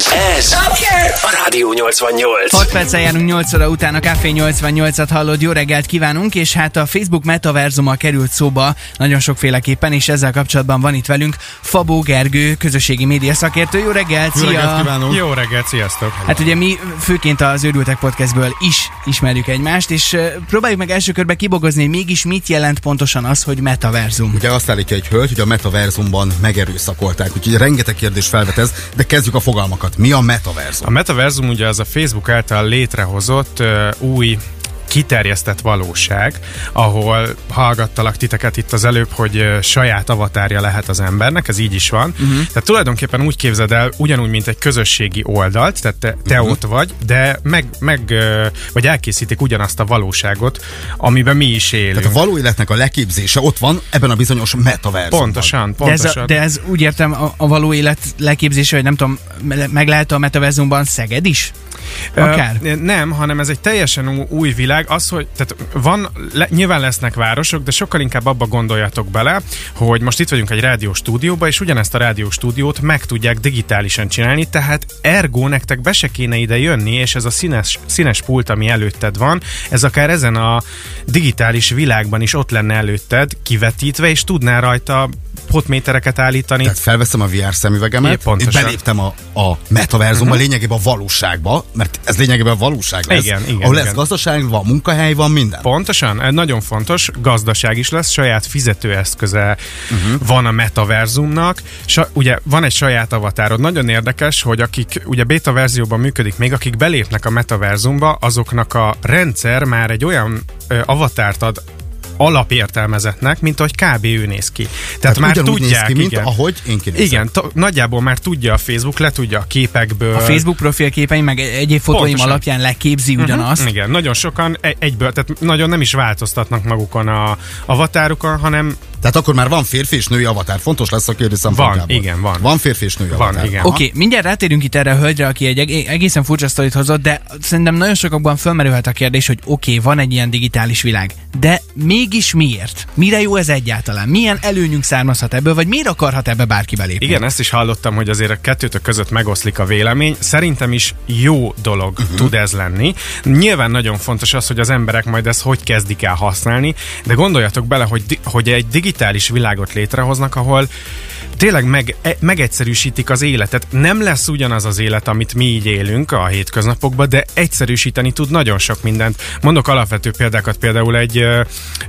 Ez, ez a Rádió 88. 6 perccel járunk 8 óra után a Café 88-at hallod, jó reggelt kívánunk, és hát a Facebook metaverzuma került szóba nagyon sokféleképpen, és ezzel kapcsolatban van itt velünk Fabó Gergő, közösségi média szakértő. Jó reggelt, Jó reggelt szia! kívánunk! Jó reggelt, sziasztok! Hát ugye mi főként az Őrültek Podcastből is ismerjük egymást, és próbáljuk meg első körben kibogozni, hogy mégis mit jelent pontosan az, hogy metaverzum. Ugye azt állítja egy hölgy, hogy a metaverzumban megerőszakolták, úgyhogy rengeteg kérdés felvet ez, de kezdjük a fogalmakat. Mi a metaverzum? A metaverzum ugye az a Facebook által létrehozott uh, új kiterjesztett valóság, ahol hallgattalak titeket itt az előbb, hogy saját avatárja lehet az embernek, ez így is van. Uh-huh. Tehát tulajdonképpen úgy képzeld el, ugyanúgy, mint egy közösségi oldalt, tehát te, te uh-huh. ott vagy, de meg, meg vagy elkészítik ugyanazt a valóságot, amiben mi is élünk. Tehát a való életnek a leképzése ott van ebben a bizonyos metaverzumban. Pontosan, De ez, pontosan. a, de ez úgy értem a, a való élet leképzése, hogy nem tudom, me- meg lehet a metaverzumban Szeged is? Akár? Ö, nem, hanem ez egy teljesen új világ. Az, hogy tehát van, le, nyilván lesznek városok, de sokkal inkább abba gondoljatok bele, hogy most itt vagyunk egy rádió stúdióba, és ugyanezt a rádió stúdiót meg tudják digitálisan csinálni, tehát ergo nektek be se kéne ide jönni, és ez a színes, színes pult, ami előtted van, ez akár ezen a digitális világban is ott lenne előtted, kivetítve, és tudnál rajta potmétereket állítani. Tehát felveszem a VR szemüvegemet, É, pontosan. beléptem a, a metaverzumba, uh-huh. lényegében a valóságba, mert ez lényegében a valóság lesz. Igen, igen, ahol lesz igen. gazdaság, van munkahely, van minden. Pontosan, ez nagyon fontos, gazdaság is lesz, saját fizetőeszköze uh-huh. van a metaverzumnak, Sa, ugye van egy saját avatárod, nagyon érdekes, hogy akik ugye beta verzióban működik még, akik belépnek a metaverzumba, azoknak a rendszer már egy olyan ö, avatárt ad alapértelmezetnek, mint ahogy kb. ő néz ki. Tehát, Tehát már tudják, néz ki, mint igen. ahogy én kinézem. Igen, to- nagyjából már tudja a Facebook, le tudja a képekből. A Facebook profilképeim, meg egyéb fotóim Pontosan. alapján leképzi ugyanazt. Mhm, Igen, nagyon sokan e- egyből, tehát nagyon nem is változtatnak magukon a avatárukon, hanem Tehát akkor már van férfi és női avatár. Fontos lesz a kérdés szempontjából. igen, van. Van férfi és női Van, avatár. igen. Oké, okay, mindjárt rátérünk itt erre a hölgyre, aki egy eg- egészen furcsa sztorit hozott, de szerintem nagyon sokakban fölmerülhet a kérdés, hogy oké, okay, van egy ilyen digitális világ, de mégis miért? Mire jó ez egyáltalán? Milyen előnyünk származhat ebből, vagy miért akarhat ebbe bárki belépni? Igen, ezt is hallottam, hogy azért a kettőtök között megoszlik a vélemény. Szerintem is jó dolog uh-huh. tud ez lenni. Nyilván nagyon fontos az, hogy az emberek majd ezt hogy kezdik el használni, de gondoljatok bele, hogy, hogy egy digitális világot létrehoznak, ahol tényleg meg, e, megegyszerűsítik az életet. Nem lesz ugyanaz az élet, amit mi így élünk a hétköznapokban, de egyszerűsíteni tud nagyon sok mindent. Mondok alapvető példákat, például egy ö,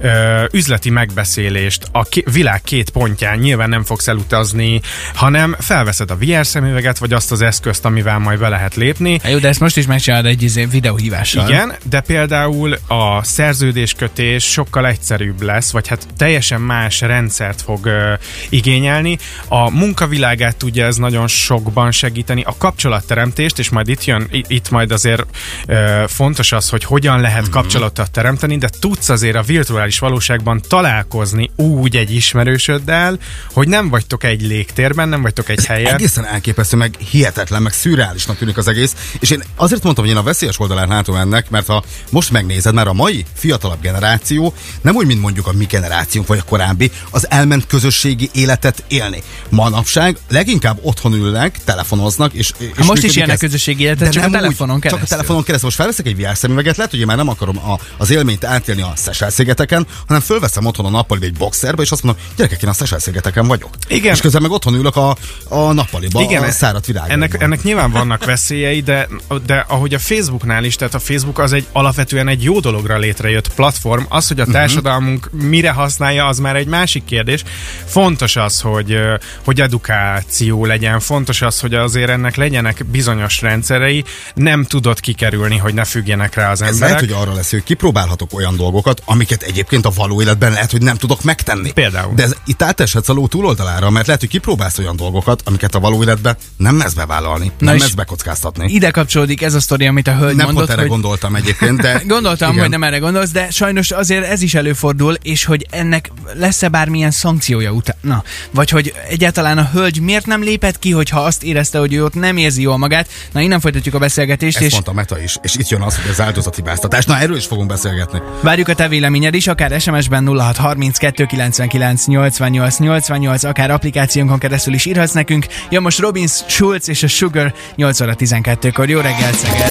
ö, üzleti megbeszélést a ki, világ két pontján nyilván nem fogsz elutazni, hanem felveszed a VR szemüveget, vagy azt az eszközt, amivel majd be lehet lépni, Jó, de ezt most is megcsinálod egy izé, videóhívással. igen, de például a szerződéskötés sokkal egyszerűbb lesz, vagy hát teljesen más rendszert fog ö, igényelni. A munkavilágát tudja ez nagyon sokban segíteni, a kapcsolatteremtést, és majd itt jön, itt majd azért ö, fontos az, hogy hogyan lehet Mhm. kapcsolatot teremteni, de tudsz azért a virtuális valóságban találkozni úgy egy ismerősöddel, hogy nem vagytok egy légtérben, nem vagytok egy helyen. Egészen elképesztő, meg hihetetlen, meg szürreálisnak tűnik az egész. És én azért mondtam, hogy én a veszélyes oldalát látom ennek, mert ha most megnézed, már a mai fiatalabb generáció nem úgy, mint mondjuk a mi generációnk, vagy a korábbi, az elment közösségi életet élni. Manapság leginkább otthon ülnek, telefonoznak, és, és most is ez. közösségi életet, De csak a nem úgy, telefonon Csak a keresztül. telefonon keresztül. Most felveszek egy VR szemüveget, lehet, hogy én már nem akarom a, az élményt átélni a Seychelles szigeteken, hanem fölveszem otthon a nappaliba egy boxerbe, és azt mondom, gyerekek, én a Seychelles szigeteken vagyok. Igen. És közben meg otthon ülök a, a nappaliba, Igen, a száradt virágban. ennek, ennek nyilván vannak veszélyei, de, de ahogy a Facebooknál is, tehát a Facebook az egy alapvetően egy jó dologra létrejött platform. Az, hogy a Mhm. társadalmunk mire használja, az már egy másik kérdés. Fontos az, hogy, hogy edukáció legyen, fontos az, hogy azért ennek legyenek bizonyos rendszerei, nem tudod kikerülni, hogy ne függjenek rá az Ez emberek. lehet, hogy arra lesz, hogy kipróbálhatok olyan dolgokat, amiket egyébként a való életben lehet, hogy nem tudok megtenni. Például. De ez, itt áteshetsz a ló túloldalára, mert lehet, hogy kipróbálsz olyan dolgokat, amiket a való életben nem mersz bevállalni, Na nem mersz bekockáztatni. Ide kapcsolódik ez a sztori, amit a hölgy Nem mondott, pont erre hogy... gondoltam egyébként, de... Gondoltam, igen. hogy nem erre gondolsz, de sajnos azért ez is előfordul, és hogy ennek lesz lesz-e bármilyen szankciója után? Na, vagy hogy egyáltalán a hölgy miért nem lépett ki, hogyha azt érezte, hogy ő ott nem érzi jól magát? Na, innen folytatjuk a beszélgetést, Ezt és mondta Meta is, és itt jön az, hogy az áldozathibáztatás. Na, erről is fogunk beszélgetni. várjuk a te véleményed is, akár SMS-ben 0632 99 88 88, akár applikációnkon keresztül is írhatsz nekünk. Jön most Robin Schulz és a Sugar 8 óra 12-kor. Jó reggelt, Szeged!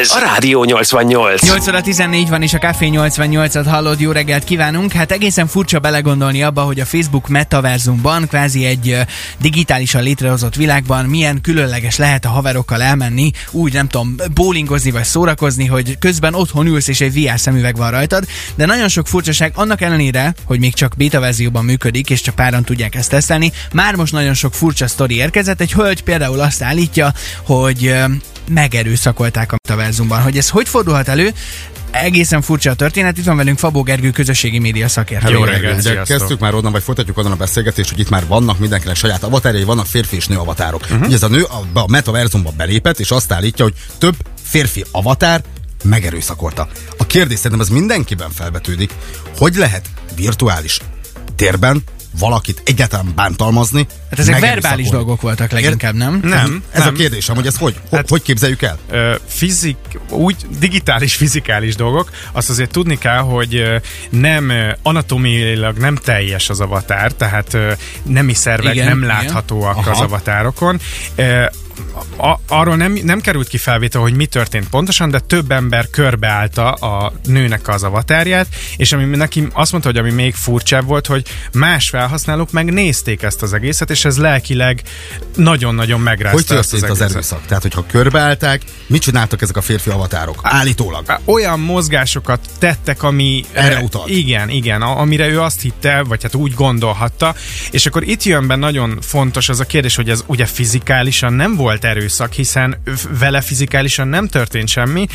Ez a Rádió 88. 8 óra 14 van, és a Café 88-at hallod, jó reggelt kívánunk. Hát egészen furcsa belegondolni abba, hogy a Facebook metaverzumban, kvázi egy digitálisan létrehozott világban milyen különleges lehet a haverokkal elmenni, úgy nem tudom, bowlingozni vagy szórakozni, hogy közben otthon ülsz és egy VR szemüveg van rajtad, de nagyon sok furcsaság annak ellenére, hogy még csak beta verzióban működik, és csak páran tudják ezt tesztelni, már most nagyon sok furcsa sztori érkezett. Egy hölgy például azt állítja, hogy megerőszakolták a metaverzumban. Hogy ez hogy fordulhat elő? Egészen furcsa a történet. Itt van velünk Fabó Gergő, közösségi média szakértő. Jó reggelt, sziasztok. kezdtük már onnan, vagy folytatjuk onnan a beszélgetést, hogy itt már vannak mindenkinek saját avatarjai, vannak férfi és nő avatárok. Uh-huh. Ugye ez a nő a, a metaverzumba belépett, és azt állítja, hogy több férfi avatár megerőszakolta. A kérdés szerintem ez mindenkiben felvetődik, hogy lehet virtuális térben valakit egyáltalán bántalmazni. Hát ezek verbális dolgok voltak leginkább, nem? Nem, Ez nem. a kérdésem, hogy ezt hogy, hogy, Hát- hogy képzeljük el? Fizik, úgy digitális, fizikális dolgok, azt azért tudni kell, hogy nem anatomiailag nem teljes az avatár, tehát nemi szervek Igen, nem igen. láthatóak Aha. az avatárokon. A, arról nem, nem került ki felvétel, hogy mi történt pontosan, de több ember körbeállta a nőnek az avatárját, és ami neki azt mondta, hogy ami még furcsább volt, hogy más felhasználók megnézték ezt az egészet, és ez lelkileg nagyon-nagyon megrázta Hogy történt az egészet. erőszak? Tehát, hogyha körbeállták, mit csináltak ezek a férfi avatárok? Állítólag. olyan mozgásokat tettek, ami... Erre eh, utalt. Igen, igen, amire ő azt hitte, vagy hát úgy gondolhatta, és akkor itt jön be nagyon fontos az a kérdés, hogy ez ugye fizikálisan nem volt erőszak, hiszen vele fizikálisan nem történt semmi,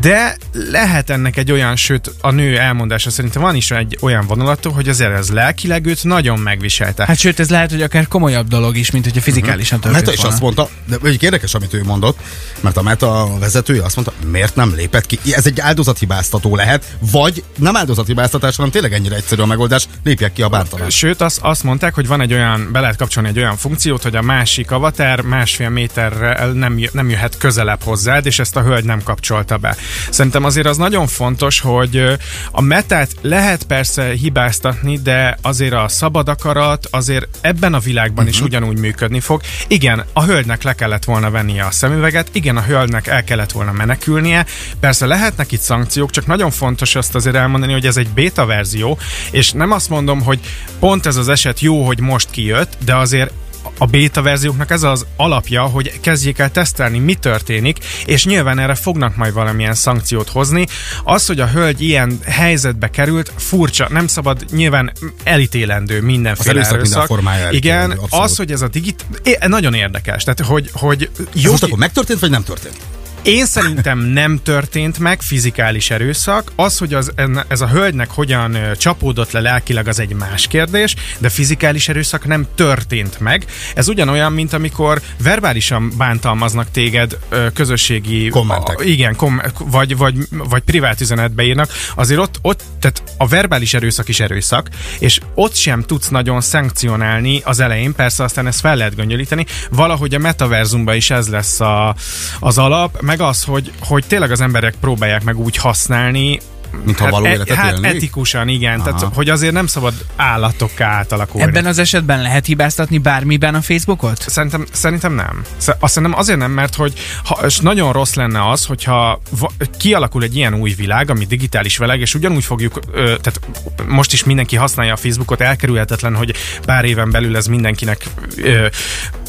de lehet ennek egy olyan, sőt a nő elmondása szerint van is egy olyan vonulatú, hogy azért ez lelkileg őt nagyon megviselte. Hát sőt, ez lehet, hogy akár komolyabb dolog is, mint hogyha fizikálisan A történt Meta is volna. azt mondta, de egy érdekes, amit ő mondott, mert a Meta vezetője azt mondta, miért nem lépett ki? Ez egy áldozathibáztató lehet, vagy nem áldozathibáztatás, hanem tényleg ennyire egyszerű a megoldás, lépjek ki a bántalás. Sőt, azt, azt mondták, hogy van egy olyan, be lehet kapcsolni egy olyan funkciót, hogy a másik avatár másfél méterrel nem, nem jöhet közelebb hozzád, és ezt a hölgy nem kapcsolta be. Szerintem azért az nagyon fontos, hogy a metát lehet persze hibáztatni, de azért a szabad akarat azért ebben a világban uh-huh. is ugyanúgy működni fog. Igen, a hölgynek le kellett volna vennie a szemüveget, igen, a hölgynek el kellett volna menekülnie, persze lehetnek itt szankciók, csak nagyon fontos azt azért elmondani, hogy ez egy beta verzió, és nem azt mondom, hogy pont ez az eset jó, hogy most kijött, de azért a beta verzióknak ez az alapja, hogy kezdjék el tesztelni, mi történik, és nyilván erre fognak majd valamilyen szankciót hozni. Az, hogy a hölgy ilyen helyzetbe került, furcsa, nem szabad nyilván elítélendő Az mindenféle erőszak minden formája Igen, abszolút. az, hogy ez a digit... É, nagyon érdekes, tehát hogy, hogy jogi... most akkor megtörtént, vagy nem történt? Én szerintem nem történt meg fizikális erőszak. Az, hogy az, ez a hölgynek hogyan csapódott le lelkileg, az egy más kérdés, de fizikális erőszak nem történt meg. Ez ugyanolyan, mint amikor verbálisan bántalmaznak téged közösségi... Kommentek. A, igen, kom, vagy, vagy, vagy privát üzenetbe írnak. Azért ott, ott, tehát a verbális erőszak is erőszak, és ott sem tudsz nagyon szankcionálni az elején, persze aztán ezt fel lehet göngyölíteni. Valahogy a metaverzumban is ez lesz a, az alap, meg az, hogy, hogy tényleg az emberek próbálják meg úgy használni, Mintha való életet hát élnék? etikusan, igen. Aha. Tehát, hogy azért nem szabad állatokká átalakulni. Ebben az esetben lehet hibáztatni bármiben a Facebookot? Szerintem, szerintem nem. Azt szerintem azért nem, mert hogy ha, és nagyon rossz lenne az, hogyha kialakul egy ilyen új világ, ami digitális világ, és ugyanúgy fogjuk, ö, tehát most is mindenki használja a Facebookot, elkerülhetetlen, hogy pár éven belül ez mindenkinek ö,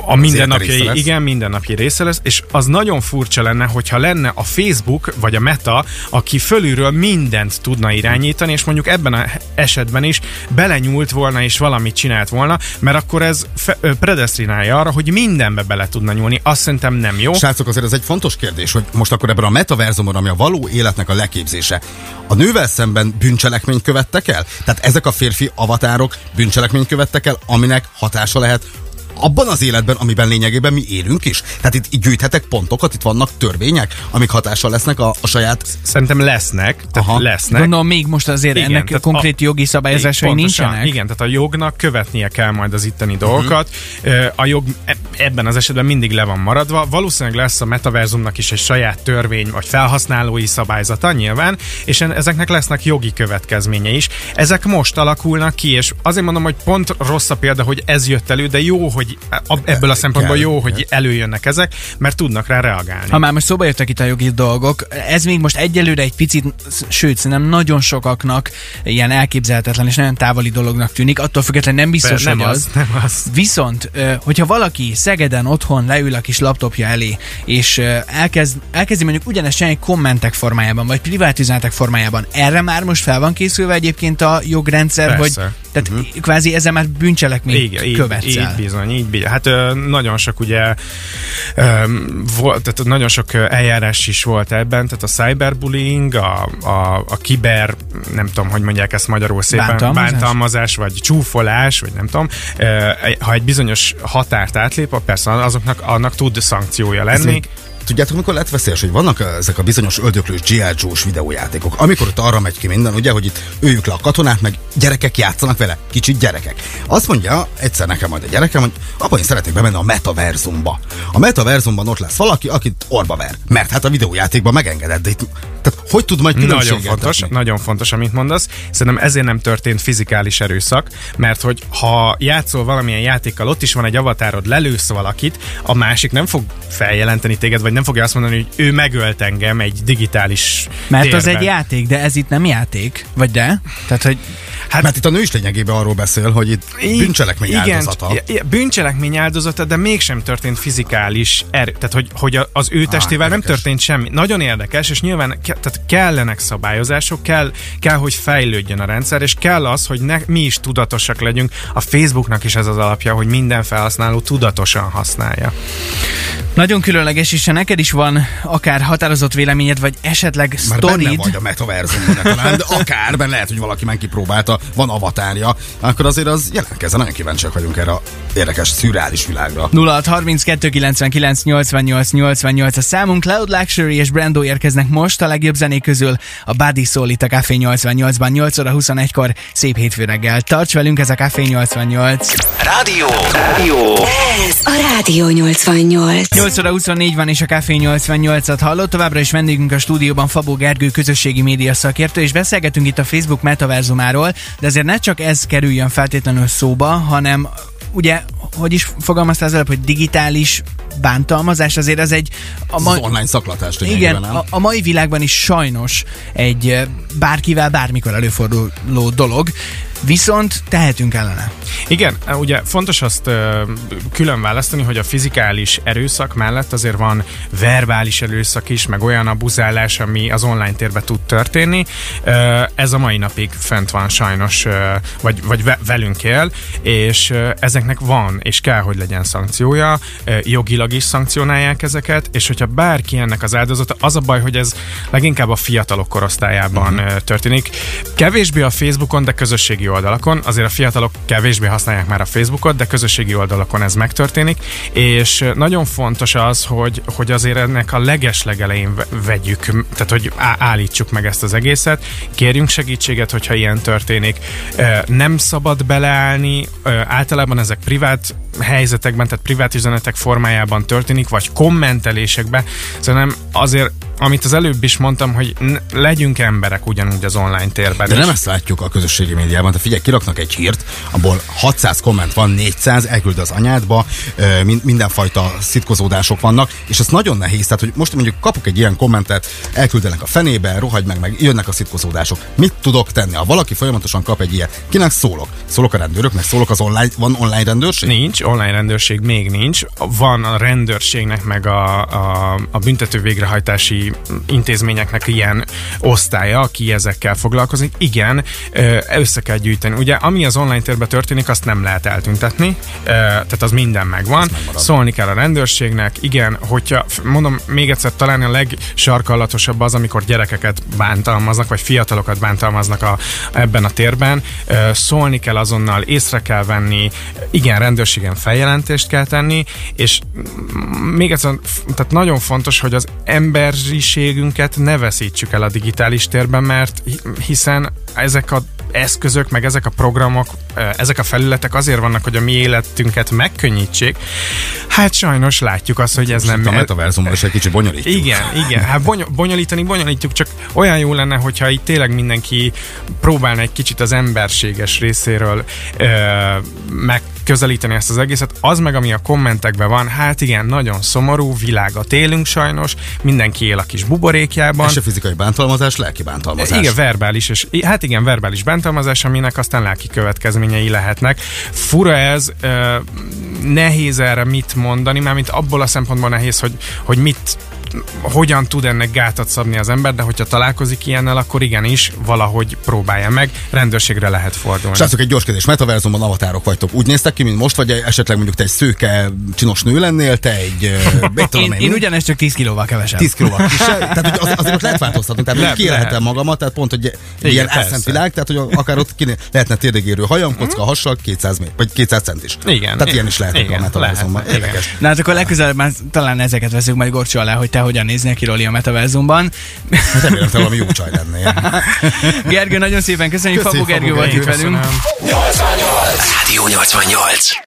a mindennapjai, igen, mindennapi része lesz, és az nagyon furcsa lenne, hogyha lenne a Facebook vagy a Meta, aki fölülről mindent tudna irányítani, és mondjuk ebben az esetben is belenyúlt volna és valamit csinált volna, mert akkor ez fe, ö, predestinálja arra, hogy mindenbe bele tudna nyúlni. Azt szerintem nem jó. Srácok, azért ez egy fontos kérdés, hogy most akkor ebben a metaverzumon, ami a való életnek a leképzése, a nővel szemben bűncselekményt követtek el? Tehát ezek a férfi avatárok bűncselekményt követtek el, aminek hatása lehet abban az életben, amiben lényegében mi élünk is. Tehát itt, itt gyűjthetek pontokat, itt vannak törvények, amik hatással lesznek a, a saját... Szerintem lesznek, tehát Aha. lesznek. Gondolom még most azért Igen, ennek tehát konkrét a- jogi szabályozásai Pontosan, nincsenek. Igen, tehát a jognak követnie kell majd az itteni dolgokat. Ö, A jog e- ebben az esetben mindig le van maradva. Valószínűleg lesz a metaverzumnak is egy saját törvény, vagy felhasználói szabályzata nyilván, és ezeknek lesznek jogi következménye is. Ezek most alakulnak ki, és azért mondom, hogy pont rossz a példa, hogy ez jött elő, de jó, hogy a- ebből a szempontból jó, hogy előjönnek ezek, mert tudnak rá reagálni. Ha már most szóba jöttek itt a jogi dolgok, ez még most egyelőre egy picit, sőt, szerintem nagyon sokaknak ilyen elképzelhetetlen és nagyon távoli dolognak tűnik, attól függetlenül nem biztos, nem hogy az, nem az. Viszont, hogyha valaki Szegeden otthon leül a kis laptopja elé, és elkezd, elkezdi mondjuk ugyanezt csinálni kommentek formájában, vagy privát üzenetek formájában, erre már most fel van készülve egyébként a jogrendszer, Persze. hogy tehát uh-huh. kvázi ezzel már bűncselekményt így, követsz így el. bizony, így. Hát nagyon sok ugye volt, tehát nagyon sok eljárás is volt ebben, tehát a cyberbullying, a, a, a kiber, nem tudom, hogy mondják ezt magyarul szépen, Bántalmazás? bántalmazás vagy csúfolás, vagy nem tudom. Ha egy bizonyos határt átlép, persze azoknak annak tud szankciója lenni. még, tudjátok, mikor lett veszélyes, hogy vannak ezek a bizonyos öldöklős G.I. Joe-s videójátékok, amikor ott arra megy ki minden, ugye, hogy itt öljük le a katonát, meg gyerekek játszanak vele, kicsit gyerekek. Azt mondja egyszer nekem majd a gyerekem, hogy apa, én szeretnék bemenni a metaverzumba. A metaverzumban ott lesz valaki, akit orba ver. Mert hát a videójátékban megengedett, de itt, tehát hogy tud majd Nagyon különbséget fontos, tenni? nagyon fontos, amit mondasz. Szerintem ezért nem történt fizikális erőszak, mert hogy ha játszol valamilyen játékkal, ott is van egy avatárod, lelősz valakit, a másik nem fog feljelenteni téged, vagy nem fogja azt mondani, hogy ő megölt engem egy digitális Mert az térben. egy játék, de ez itt nem játék, vagy de? Tehát, hogy Hát, mert itt a nő is lényegében arról beszél, hogy itt bűncselekmény Igen, áldozata. bűncselekmény áldozata, de mégsem történt fizikális erő. Tehát, hogy, hogy a- az ő testével nem érdekes. történt semmi. Nagyon érdekes, és nyilván ke, tehát kellenek szabályozások, kell, kell, hogy fejlődjön a rendszer, és kell az, hogy ne, mi is tudatosak legyünk. A Facebooknak is ez az alapja, hogy minden felhasználó tudatosan használja. nagyon különleges, és ha neked is van akár határozott véleményed, vagy esetleg Már benne sztorid, vagy a metaverzumban talán, de akár, mert lehet, hogy valaki már kipróbálta, van avatárja, akkor azért az jelentkezzen, nagyon kíváncsiak vagyunk erre a érdekes, szürreális világra. 0632 99 88 88 a számunk, Loud Luxury és Brando érkeznek most a legjobb zenék közül. A Buddy Soul itt a Café 88-ban 8 óra 21-kor. Szép hétfő reggel. Tarts velünk, ez a Café 88. Rádió. Rádió. Ez a Rádió 88. 8 óra 24 van és a Café 88-at hallott. Továbbra is vendégünk a stúdióban Fabó Gergő közösségi média szakértő, és beszélgetünk itt a Facebook metaverzumáról, de azért ne csak ez kerüljön feltétlenül szóba, hanem ugye, hogy is fogalmaztál az előbb, hogy digitális bántalmazás, azért ez egy... A Az online szaklatás igen, a, a mai világban is sajnos egy bárkivel bármikor előforduló dolog, viszont tehetünk ellene. Igen, ugye fontos azt ö, külön választani, hogy a fizikális erőszak mellett azért van verbális erőszak is, meg olyan abuzálás, ami az online térben tud történni. Ö, Ez a mai napig fent van sajnos, vagy, vagy ve- velünk él, és ezeknek van, és kell, hogy legyen szankciója, jogilag is szankcionálják ezeket, és hogyha bárki ennek az áldozata, az a baj, hogy ez leginkább a fiatalok korosztályában uh-huh. történik. Kevésbé a Facebookon, de közösségi oldalakon. Azért a fiatalok kevésbé használják már a Facebookot, de közösségi oldalakon ez megtörténik, és nagyon fontos az, hogy, hogy azért ennek a legeslegelején ve- vegyük, tehát hogy állítsuk meg ezt az egészet, kérjünk segítséget, hogyha ilyen történik. Nem szabad beleállni, általában ezek privát helyzetekben, tehát privát üzenetek formájában történik, vagy kommentelésekben. Szerintem azért, amit az előbb is mondtam, hogy legyünk emberek ugyanúgy az online térben. De is. nem ezt látjuk a közösségi médiában. Te figyelj, kiraknak egy hírt, abból 600 komment van, 400, elküld az anyádba, mindenfajta szitkozódások vannak, és ez nagyon nehéz. Tehát, hogy most mondjuk kapok egy ilyen kommentet, elküldenek a fenébe, rohagy meg, meg jönnek a szitkozódások. Mit tudok tenni? Ha valaki folyamatosan kap egy ilyet, kinek szólok? Szólok a rendőröknek, szólok az online, van online rendőrség? Nincs, online rendőrség még nincs. Van a rendőrségnek, meg a, a, a büntető végrehajtási intézményeknek ilyen osztálya, aki ezekkel foglalkozik. Igen, össze kell gyűjteni. Ugye, ami az online térben történik, azt nem lehet eltüntetni, tehát az minden megvan. Szólni kell a rendőrségnek. Igen, hogyha, mondom még egyszer, talán a legsarkallatosabb az, amikor gyerekeket bántalmaznak, vagy fiatalokat bántalmaznak a, ebben a térben. Szólni kell azonnal, észre kell venni. Igen, rendőrségen ilyen feljelentést kell tenni, és még egyszer, tehát nagyon fontos, hogy az emberiségünket ne veszítsük el a digitális térben, mert hi- hiszen ezek a eszközök, meg ezek a programok, ezek a felületek azért vannak, hogy a mi életünket megkönnyítsék. Hát sajnos látjuk azt, hogy ez nem... a metaverzumban is egy kicsit bonyolítjuk. Igen, igen. Hát bony- bonyolítani, bonyolítjuk, csak olyan jó lenne, hogyha itt tényleg mindenki próbálna egy kicsit az emberséges részéről ö, megközelíteni ezt az egészet. Az meg, ami a kommentekben van, hát igen, nagyon szomorú, világot élünk sajnos, mindenki él a kis buborékjában. Ez se fizikai bántalmazás, lelki bántalmazás. Igen, verbális, és hát igen, verbális bántalmazás, aminek aztán lelki következményei lehetnek. Fura ez, nehéz erre mit mondani, mármint abból a szempontból nehéz, hogy, hogy mit hogyan tud ennek gátat szabni az ember, de hogyha találkozik ilyennel, akkor igenis valahogy próbálja meg, rendőrségre lehet fordulni. Srácok, egy gyors kérdés. Metaverzumban avatárok vagytok. Úgy néztek ki, mint most, vagy esetleg mondjuk te egy szőke, csinos nő lennél, te egy, mit tudom Én, én, én mi? ugyanezt csak 10 kilóval kevesebb. 10 kilóval kisebb. Tehát hogy az, azért ott lehet változtatni. Tehát Lehet, kiélhetem lehet. magamat, tehát pont, hogy Igen, ilyen elszent világ, tehát hogy akár ott kiné, lehetne térdigérő hajam, kocka, hassal, 200 méter, vagy 200 centis. Igen. Tehát ilyen is lehet Igen, a metaverzumban. lehet. Érdekes. Na hát akkor legközelebb már talán ezeket veszünk majd Gorcsó alá, hogy te hogyan néznél ki Roli a metaverzumban. Hát Remélem, te valami jó csaj lennél. Gergő, nagyon szépen köszönjük, Köszi, Fabó Gergő Fabó volt Gergő, itt velünk. Köszönöm. Rádió 88.